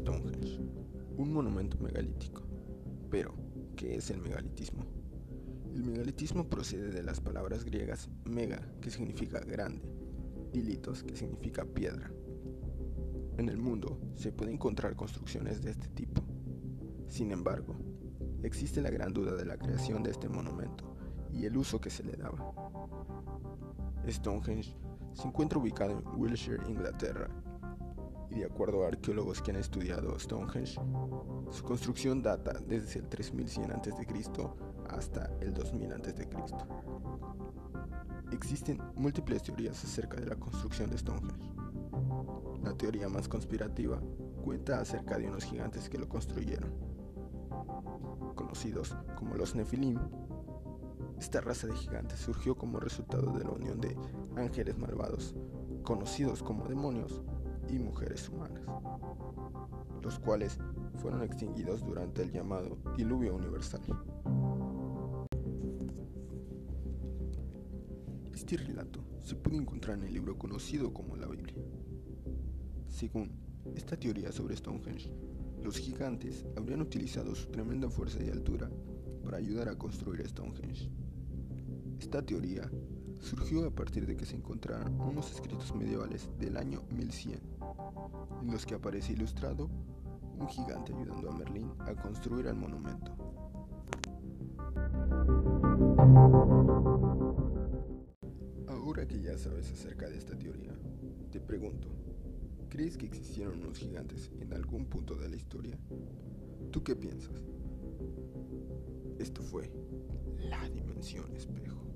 un monumento megalítico. Pero, ¿qué es el megalitismo? El megalitismo procede de las palabras griegas mega, que significa grande, y litos, que significa piedra. En el mundo se pueden encontrar construcciones de este tipo. Sin embargo, existe la gran duda de la creación de este monumento y el uso que se le daba. Stonehenge se encuentra ubicado en Wiltshire, Inglaterra, y de acuerdo a arqueólogos que han estudiado Stonehenge, su construcción data desde el 3100 a.C. hasta el 2000 a.C. Existen múltiples teorías acerca de la construcción de Stonehenge. La teoría más conspirativa cuenta acerca de unos gigantes que lo construyeron, conocidos como los Nephilim. Esta raza de gigantes surgió como resultado de la unión de ángeles malvados, conocidos como demonios, y mujeres humanas, los cuales fueron extinguidos durante el llamado diluvio universal. Este relato se puede encontrar en el libro conocido como la Biblia. Según esta teoría sobre Stonehenge, los gigantes habrían utilizado su tremenda fuerza y altura para ayudar a construir Stonehenge. Esta teoría surgió a partir de que se encontraron unos escritos medievales del año 1100, en los que aparece ilustrado un gigante ayudando a Merlín a construir el monumento. Ahora que ya sabes acerca de esta teoría, te pregunto, ¿crees que existieron unos gigantes en algún punto de la historia? ¿Tú qué piensas? Esto fue la dimensión espejo.